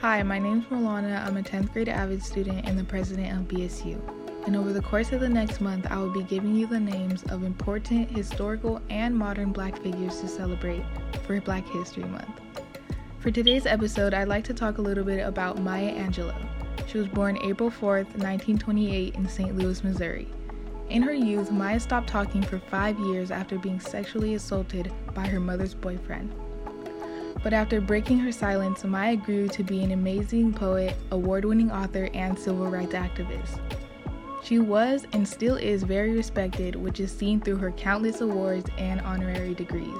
Hi, my name's Milana. I'm a 10th grade Avid student and the president of BSU. And over the course of the next month, I will be giving you the names of important historical and modern black figures to celebrate for Black History Month. For today's episode, I'd like to talk a little bit about Maya Angelou. She was born April 4th, 1928, in St. Louis, Missouri. In her youth, Maya stopped talking for five years after being sexually assaulted by her mother's boyfriend. But after breaking her silence, Maya grew to be an amazing poet, award winning author, and civil rights activist. She was and still is very respected, which is seen through her countless awards and honorary degrees.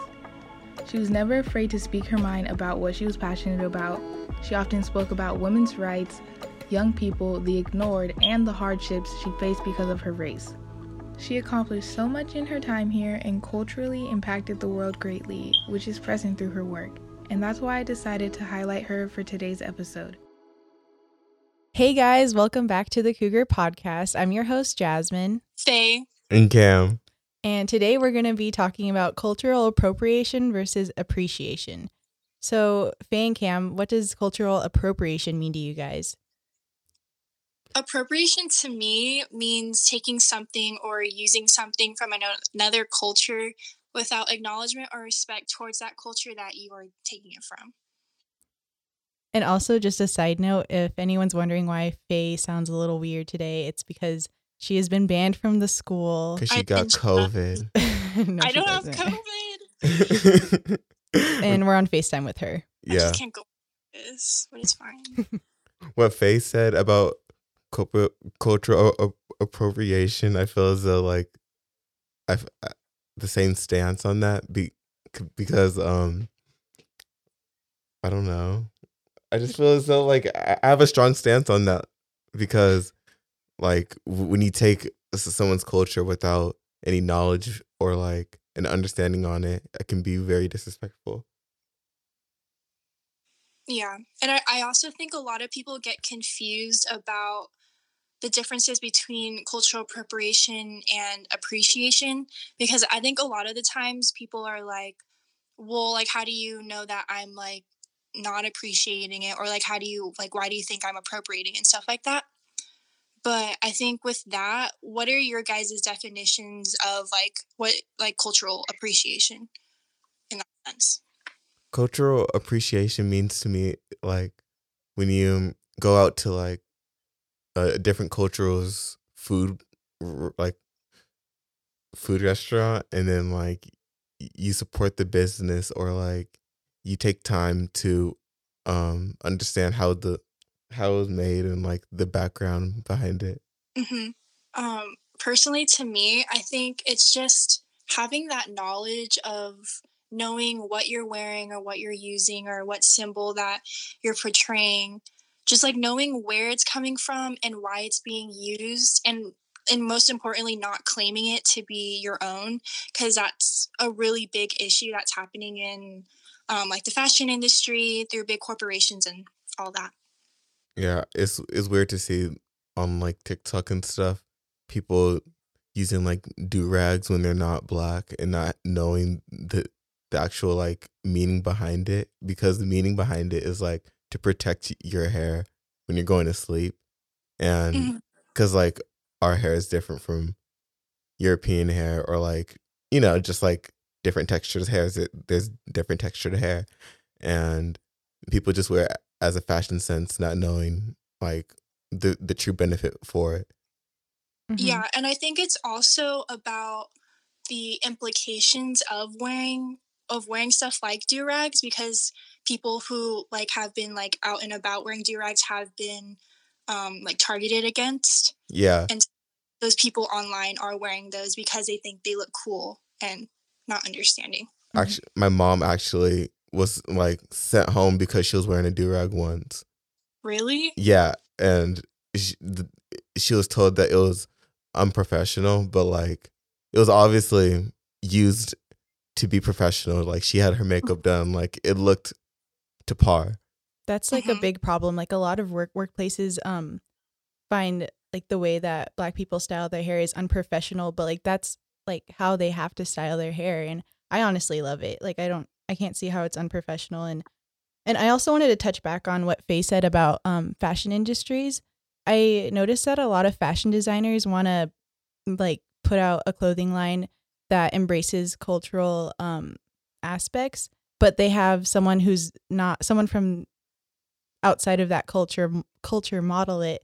She was never afraid to speak her mind about what she was passionate about. She often spoke about women's rights, young people, the ignored, and the hardships she faced because of her race. She accomplished so much in her time here and culturally impacted the world greatly, which is present through her work. And that's why I decided to highlight her for today's episode. Hey guys, welcome back to the Cougar Podcast. I'm your host, Jasmine. Faye. And Cam. And today we're going to be talking about cultural appropriation versus appreciation. So, Faye and Cam, what does cultural appropriation mean to you guys? Appropriation to me means taking something or using something from another culture without acknowledgement or respect towards that culture that you are taking it from. And also, just a side note if anyone's wondering why Faye sounds a little weird today, it's because she has been banned from the school. Because she I got COVID. No, I don't have doesn't. COVID. And we're on FaceTime with her. I yeah. just can't go with this, but it's fine. What Faye said about cultural appropriation, I feel as though like I've uh, the same stance on that be- because um I don't know. I just feel as though like I have a strong stance on that because like when you take someone's culture without any knowledge or like an understanding on it, it can be very disrespectful. Yeah. And I, I also think a lot of people get confused about the differences between cultural appropriation and appreciation because I think a lot of the times people are like, well, like, how do you know that I'm like not appreciating it? Or like, how do you, like, why do you think I'm appropriating and stuff like that? But I think with that, what are your guys' definitions of like what, like, cultural appreciation in that sense? cultural appreciation means to me like when you go out to like a different cultural's food like food restaurant and then like you support the business or like you take time to um understand how the how it was made and like the background behind it hmm Um, personally, to me, I think it's just having that knowledge of knowing what you're wearing or what you're using or what symbol that you're portraying. Just like knowing where it's coming from and why it's being used, and and most importantly, not claiming it to be your own, because that's a really big issue that's happening in um, like the fashion industry through big corporations and all that. Yeah, it's it's weird to see on like TikTok and stuff people using like do rags when they're not black and not knowing the the actual like meaning behind it because the meaning behind it is like to protect your hair when you're going to sleep and because like our hair is different from European hair or like you know just like different textures hairs there's different textured hair and people just wear it as a fashion sense not knowing like the the true benefit for it Mhm. Yeah, and I think it's also about the implications of wearing of wearing stuff like do rags because people who like have been like out and about wearing do rags have been um, like targeted against. yeah And Those people online are wearing those because they think they look cool and not understanding. Actually my mom actually was like sent home because she was wearing a do-rag once Really? yeah and she, she was told that it was unprofessional but like it was obviously used to be professional like she had her makeup done like it looked to par That's like a Mhm. big problem. Like a lot of work workplaces um find like the way that black people style their hair is unprofessional, but like that's like how they have to style their hair and I honestly love it. Like I don't I can't see how it's unprofessional and And I also wanted to touch back on what Faye said about um, fashion industries. I noticed that a lot of fashion designers want to like put out a clothing line that embraces cultural um, aspects, but they have someone who's not someone from outside of that culture culture model it.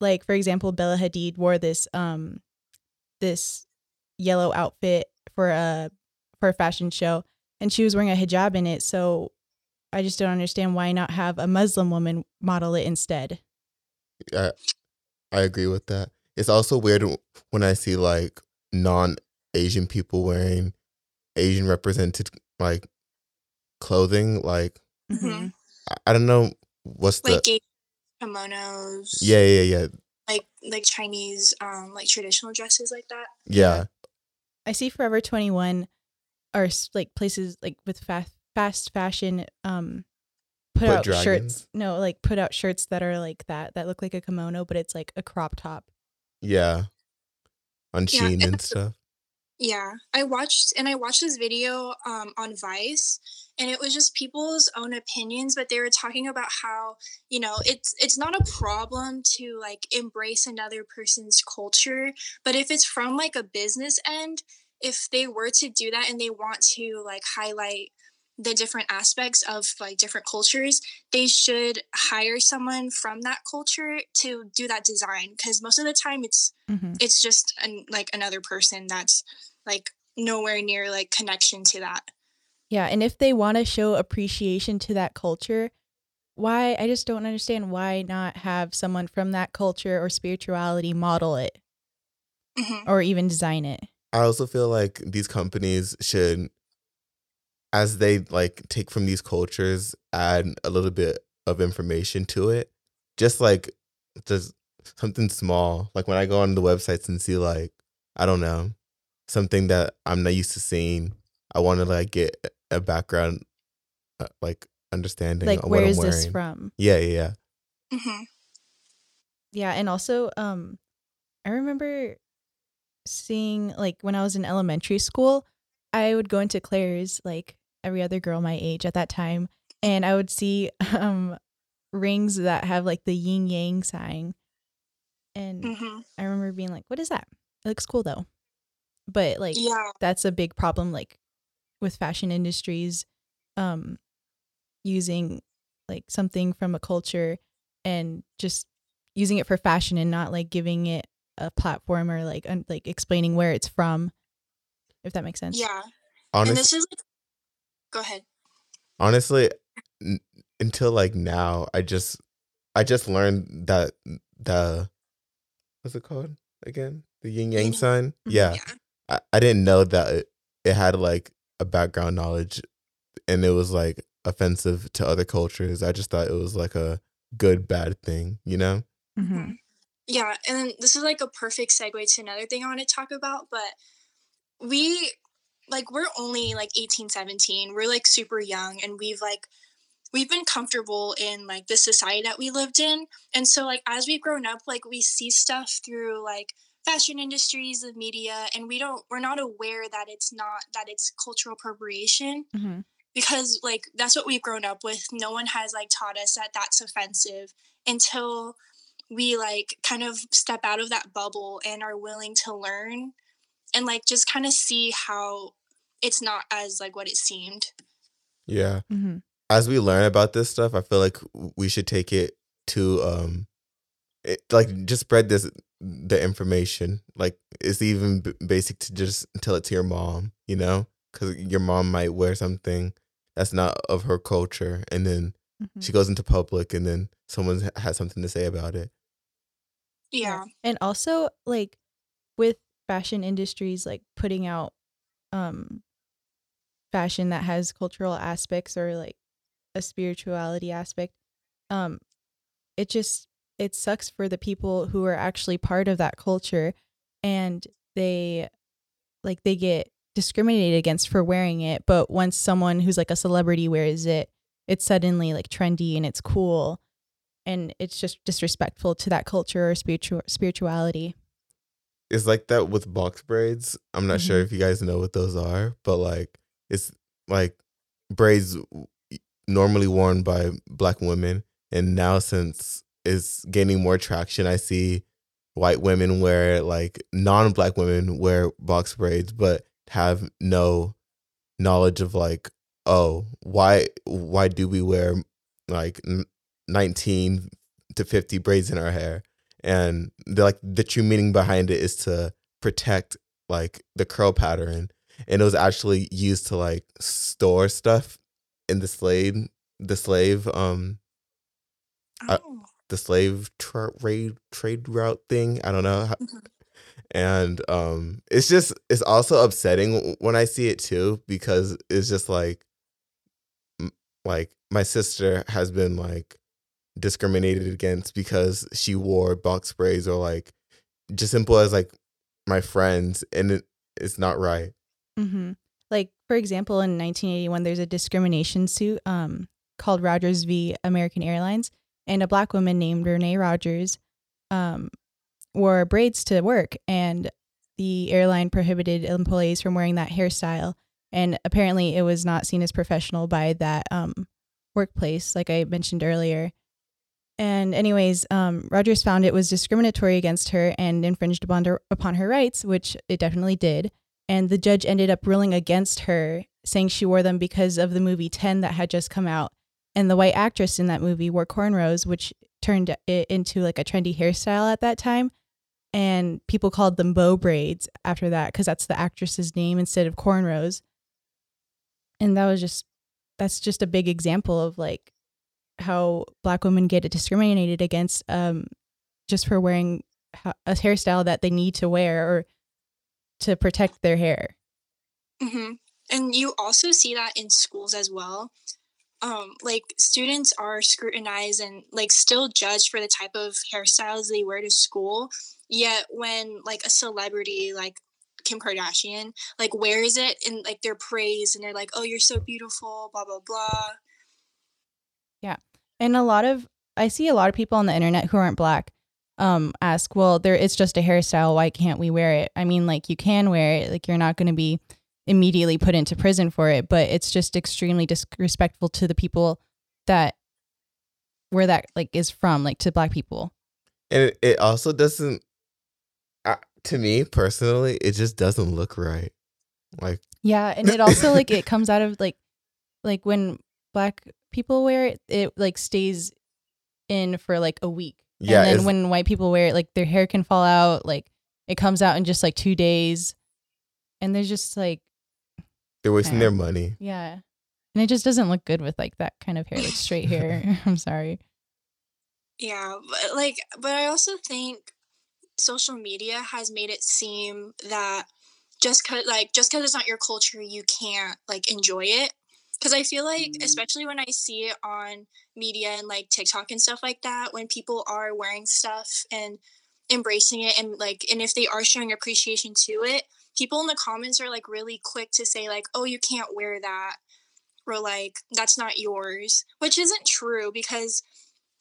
Like for example, Bella Hadid wore this um this yellow outfit for a for a fashion show and she was wearing a hijab in it, so I just don't understand why not have a Muslim woman model it instead. I I agree with that. It's also weird when I see like non Asian people wearing Asian represented like clothing. Like Mm-hmm. I, I don't know what's Like the kimonos. yeah yeah yeah Like like Chinese um like traditional dresses like that. yeah I see Forever 21 are like places like with fast fast fashion um put, Put out dragons? shirts. No, like put out shirts that are like that that look like a kimono but it's like a crop top. yeah on Yeah, Shein and and stuff. Yeah, I watched and I watched this video um, on Vice, and it was just people's own opinions, but they were talking about how you know it's it's not a problem to like embrace another person's culture, but if it's from like a business end, if they were to do that and they want to like highlight the different aspects of like different cultures, they should hire someone from that culture to do that design because most of the time it's Mm-hmm. it's just an, like another person that's like nowhere near like connection to that Yeah, and if they want to show appreciation to that culture, why I just don't understand why not have someone from that culture or spirituality model it Mhm. or even design it. I also feel like these companies should, as they like take from these cultures, add a little bit of information to it. Just like just something small. Like when I go on the websites and see like, I don't know, something that I'm not used to seeing, I want to like get a background, uh, like understanding. Like of where what I'm this from? Yeah, yeah, yeah. Mhm. Yeah, and also um I remember seeing like when I was in elementary school, I would go into Claire's like every other girl my age at that time and I would see um rings that have like the yin yang sign. And Mhm. I remember being like, "What is that? It looks cool though." But like yeah. that's a big problem like with fashion industries um using like something from a culture and just using it for fashion and not like giving it a platform or like un- like explaining where it's from if that makes sense. Yeah and Honestly, this is like go ahead. Honestly n- until like now i just i just learned that the what's it called again? The yin yang sign? Mhm. yeah. yeah I, I didn't know that it, it had like a background knowledge and it was like offensive to other cultures. I just thought it was like a good bad thing you know? Mhm. yeah and this is like a perfect segue to another thing i want to talk about but we like we're only like 18 17 we're like super young and we've like we've been comfortable in like the society that we lived in. And so like as we've grown up like we see stuff through like fashion industries the media and we don't we're not aware that it's not that it's cultural appropriation Mhm. because like that's what we've grown up with no one has like taught us that that's offensive until we like kind of step out of that bubble and are willing to learn and like just kind of see how it's not as like what it seemed yeah mm-hmm. as we learn about this stuff i feel like we should take it to um it, like just spread this the information. Like it's even b- basic to just tell it to your mom you know? Because your mom might wear something that's not of her culture and then Mhm. she goes into public and then someone has something to say about it. Yeah. And also like with fashion industries like putting out um fashion that has cultural aspects or like a spirituality aspect um it just it sucks for the people who are actually part of that culture and they like they get discriminated against for wearing it but once someone who's like a celebrity wears it it's suddenly like trendy and it's cool and it's just disrespectful to that culture or spiritual spirituality it's like that with box braids i'm not sure Mhm. if you guys know what those are but like it's like braids normally worn by black women. And now since it's gaining more traction, I see white women wear like non-black women wear box braids, but have no knowledge of like, oh, why why do we wear like 19 to 50 braids in our hair? And the like the true meaning behind it is to protect like the curl pattern and it was actually used to like store stuff in the slave the slave um uh, oh. uh, the slave trade trade route thing i don't know mm-hmm. and um it's just it's also upsetting when i see it too because it's just like like my sister has been like discriminated against because she wore box braids or like just simple as like my friends and it, it's not right Mm-hmm. Like for example, in 1981, there's a discrimination suit um, called Rogers v. American Airlines, and a black woman named Renee Rogers um, wore braids to work, and the airline prohibited employees from wearing that hairstyle. And apparently, it was not seen as professional by that um, workplace, like I mentioned earlier. And anyways, um, Rogers found it was discriminatory against her and infringed upon her, upon her rights, which it definitely did and the judge ended up ruling against her, saying she wore them because of the movie 10 that had just come out. And the white actress in that movie wore cornrows, which turned it into like a trendy hairstyle at that time. And people called them Bo braids after that because that's the actress's name instead of cornrows. And that was just, that's just a big example of like how black women get discriminated against um, just for wearing a hairstyle that they need to wear or to protect their hair. Mm-hmm. And you also see that in schools as well. Um, like students are scrutinized and like still judged for the type of hairstyles they wear to school. Yet when like a celebrity like Kim Kardashian like wears it and like they're praised and they're like, "Oh, you're so beautiful," blah blah blah. Yeah, and a lot of I see a lot of people on the internet who aren't black um ask, well, there it's just a hairstyle. Why can't we wear it? I mean, like you can wear it. Like you're not going to be immediately put into prison for it, but it's just extremely disrespectful to the people that where that like is from, like to black people. And it, it also doesn't. Uh, to me personally, it just doesn't look right. Like yeah, and it also like it comes out of like like when black people wear it, it like stays in for like a week yeah. And then when white people wear it, like their hair can fall out, like it comes out in just like two days. And they're just like they're wasting their money. Yeah. And it just doesn't look good with like that kind of hair, like straight hair. I'm sorry. Yeah, but like but I also think social media has made it seem that just cuz like just cuz it's not your culture, you can't like enjoy it because I feel like, mm-hmm. especially when I see it on media and like TikTok and stuff like that, when people are wearing stuff and embracing it and like, and if they are showing appreciation to it, people in the comments are like really quick to say, like, oh, you can't wear that, or like, that's not yours, which isn't true because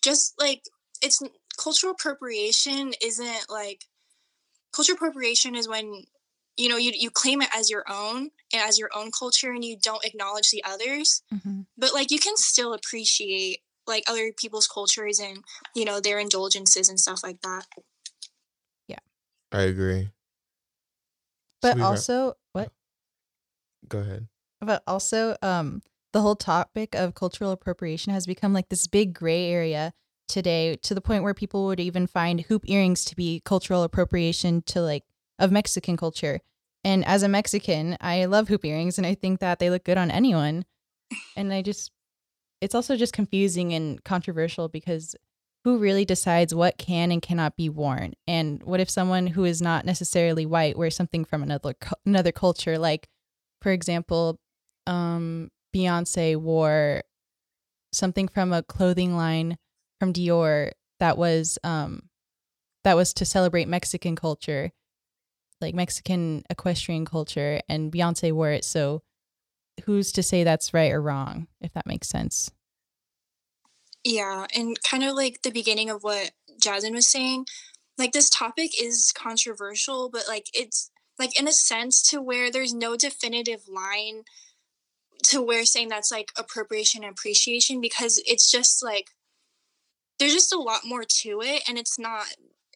just like it's cultural appropriation isn't like cultural appropriation is when you know you, you claim it as your own and as your own culture and you don't acknowledge the others. Mm-hmm. but like you can still appreciate like other people's cultures and you know their indulgences and stuff like that. Yeah. I agree but also what go ahead but also um the whole topic of cultural appropriation has become like this big gray area today to the point where people would even find hoop earrings to be cultural appropriation to like of Mexican culture. And as a Mexican, I love hoop earrings and I think that they look good on anyone. And I just, it's also just confusing and controversial because who really decides what can and cannot be worn? And what if someone who is not necessarily white wears something from another another culture? Like, for example, um, Beyonce wore something from a clothing line from Dior that was um, that was to celebrate Mexican culture, like Mexican equestrian culture, and Beyonce wore it. So who's to say that's right or wrong, if that makes sense? Yeah, and kind of like the beginning of what Jasmine was saying, like this topic is controversial, but like it's like in a sense to where there's no definitive line to where saying that's like appropriation and appreciation because it's just like there's just a lot more to it and it's not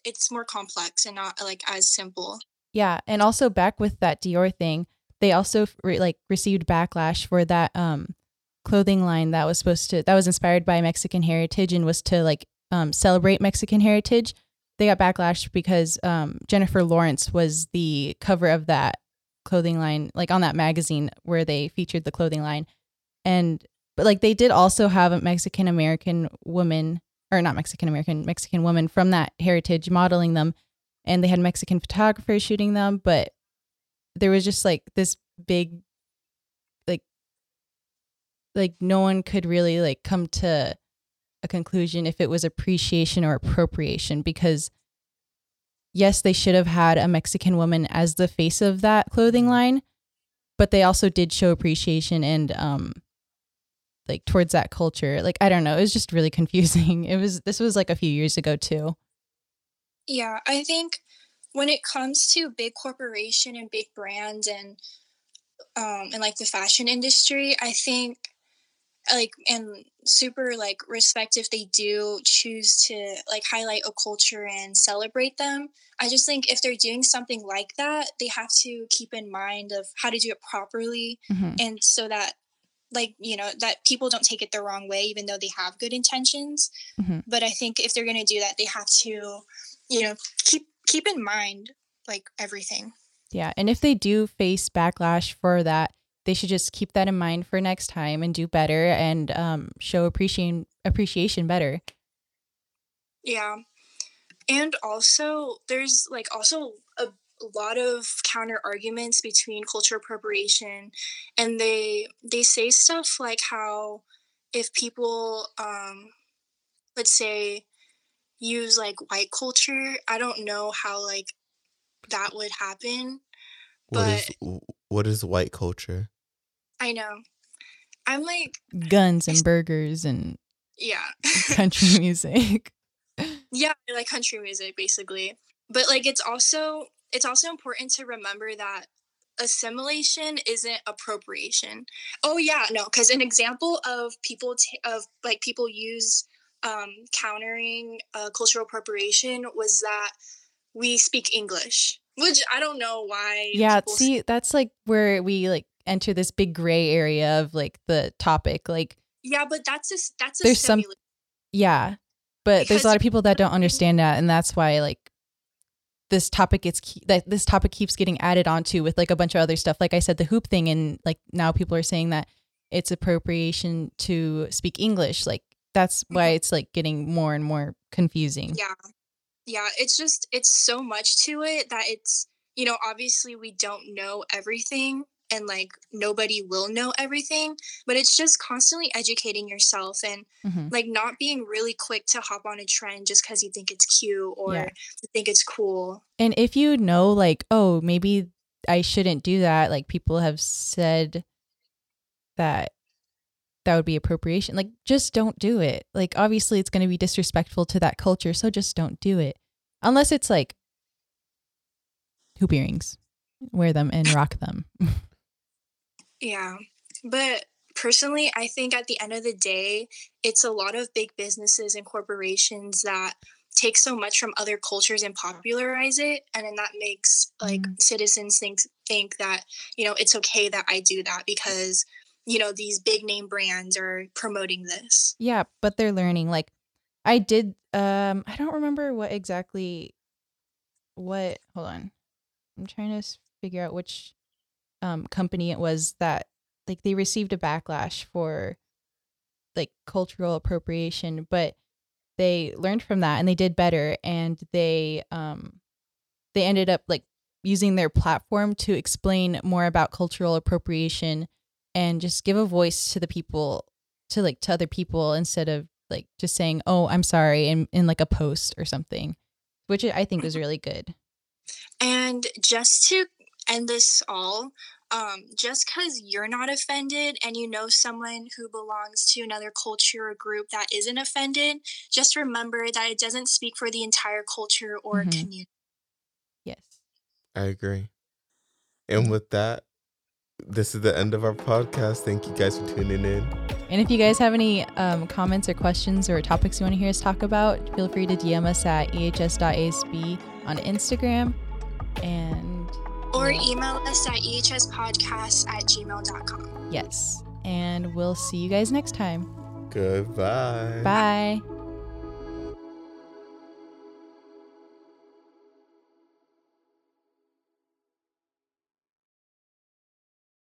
it's more complex and not like as simple. Yeah, and also back with that Dior thing, they also re- like received backlash for that um clothing line that was supposed to that was inspired by Mexican heritage and was to like um celebrate Mexican heritage. They got backlash because um Jennifer Lawrence was the cover of that clothing line like on that magazine where they featured the clothing line. And but like they did also have a Mexican American woman or not Mexican American, Mexican woman from that heritage modeling them and they had Mexican photographers shooting them, but there was just like this big like no one could really like come to a conclusion if it was appreciation or appropriation because yes, they should have had a Mexican woman as the face of that clothing line, but they also did show appreciation and um like towards that culture. Like I don't know, it was just really confusing. It was this was like a few years ago too. Yeah, I think when it comes to big corporation and big brands and um and like the fashion industry, I think like and super like respect if they do choose to like highlight a culture and celebrate them. I just think if they're doing something like that, they have to keep in mind of how to do it properly Mhm. and so that like you know that people don't take it the wrong way even though they have good intentions Mhm. but i think if they're going to do that they have to you know keep keep in mind like everything Yeah, and if they do face backlash for that, they should just keep that in mind for next time and do better and um, show appreciation appreciation better. yeah and also there's like also a, a lot of counter arguments between cultural appropriation and they they say stuff like how if people um let's say use like white culture i don't know how like that would happen What but is what is white culture? I know. I'm like Guns and burgers and yeah. country music. yeah like country music basically. But like it's also it's also important to remember that assimilation isn't appropriation. Oh yeah no because an example of people t- of like people use um countering uh, cultural appropriation was that we speak english which i don't know why yeah, see, that's like where we like enter this big gray area of like the topic. Like, yeah but that's a s- that's a There's some- yeah, but there's a lot of people that don't mm-hmm. understand that, and that's why like this topic gets ke- that this topic keeps getting added onto with like a bunch of other stuff. Like I said, the hoop thing, and like now people are saying that it's appropriation to speak English. Like that's why mm-hmm. it's like getting more and more confusing. yeah yeah it's just it's so much to it that it's you know obviously we don't know everything and like nobody will know everything but it's just constantly educating yourself and Mhm. like not being really quick to hop on a trend just because you think it's cute or Yeah. you think it's cool And if you know, like, oh, maybe I shouldn't do that, like people have said that that would be appropriation, like just don't do it. Like, obviously, it's going to be disrespectful to that culture, so just don't do it. Unless it's like hoop earrings, wear them and rock them. Yeah. But personally, I think at the end of the day, it's a lot of big businesses and corporations that take so much from other cultures and popularize it and then that makes like Mm. citizens think think that you know it's okay that I do that because you know these big name brands are promoting this. yeah, but they're learning. Like, I did, um, I don't remember what exactly, what, hold on. I'm trying to figure out which um, company it was that like they received a backlash for like cultural appropriation, but they learned from that and they did better and they um they ended up like using their platform to explain more about cultural appropriation and just give a voice to the people to like to other people instead of like just saying oh i'm sorry in, in like a post or something which i think was really good. And just to end this all, um, just because you're not offended and you know someone who belongs to another culture or group that isn't offended, just remember that it doesn't speak for the entire culture or mm-hmm. community. Yes. I agree. And with that, this is the end of our podcast. Thank you guys for tuning in. And if you guys have any um, comments or questions or topics you want to hear us talk about, feel free to DM us at ehs.asb on Instagram. And or email us at ehspodcast at gmail.com. Yes. And we'll see you guys next time. Goodbye. Bye.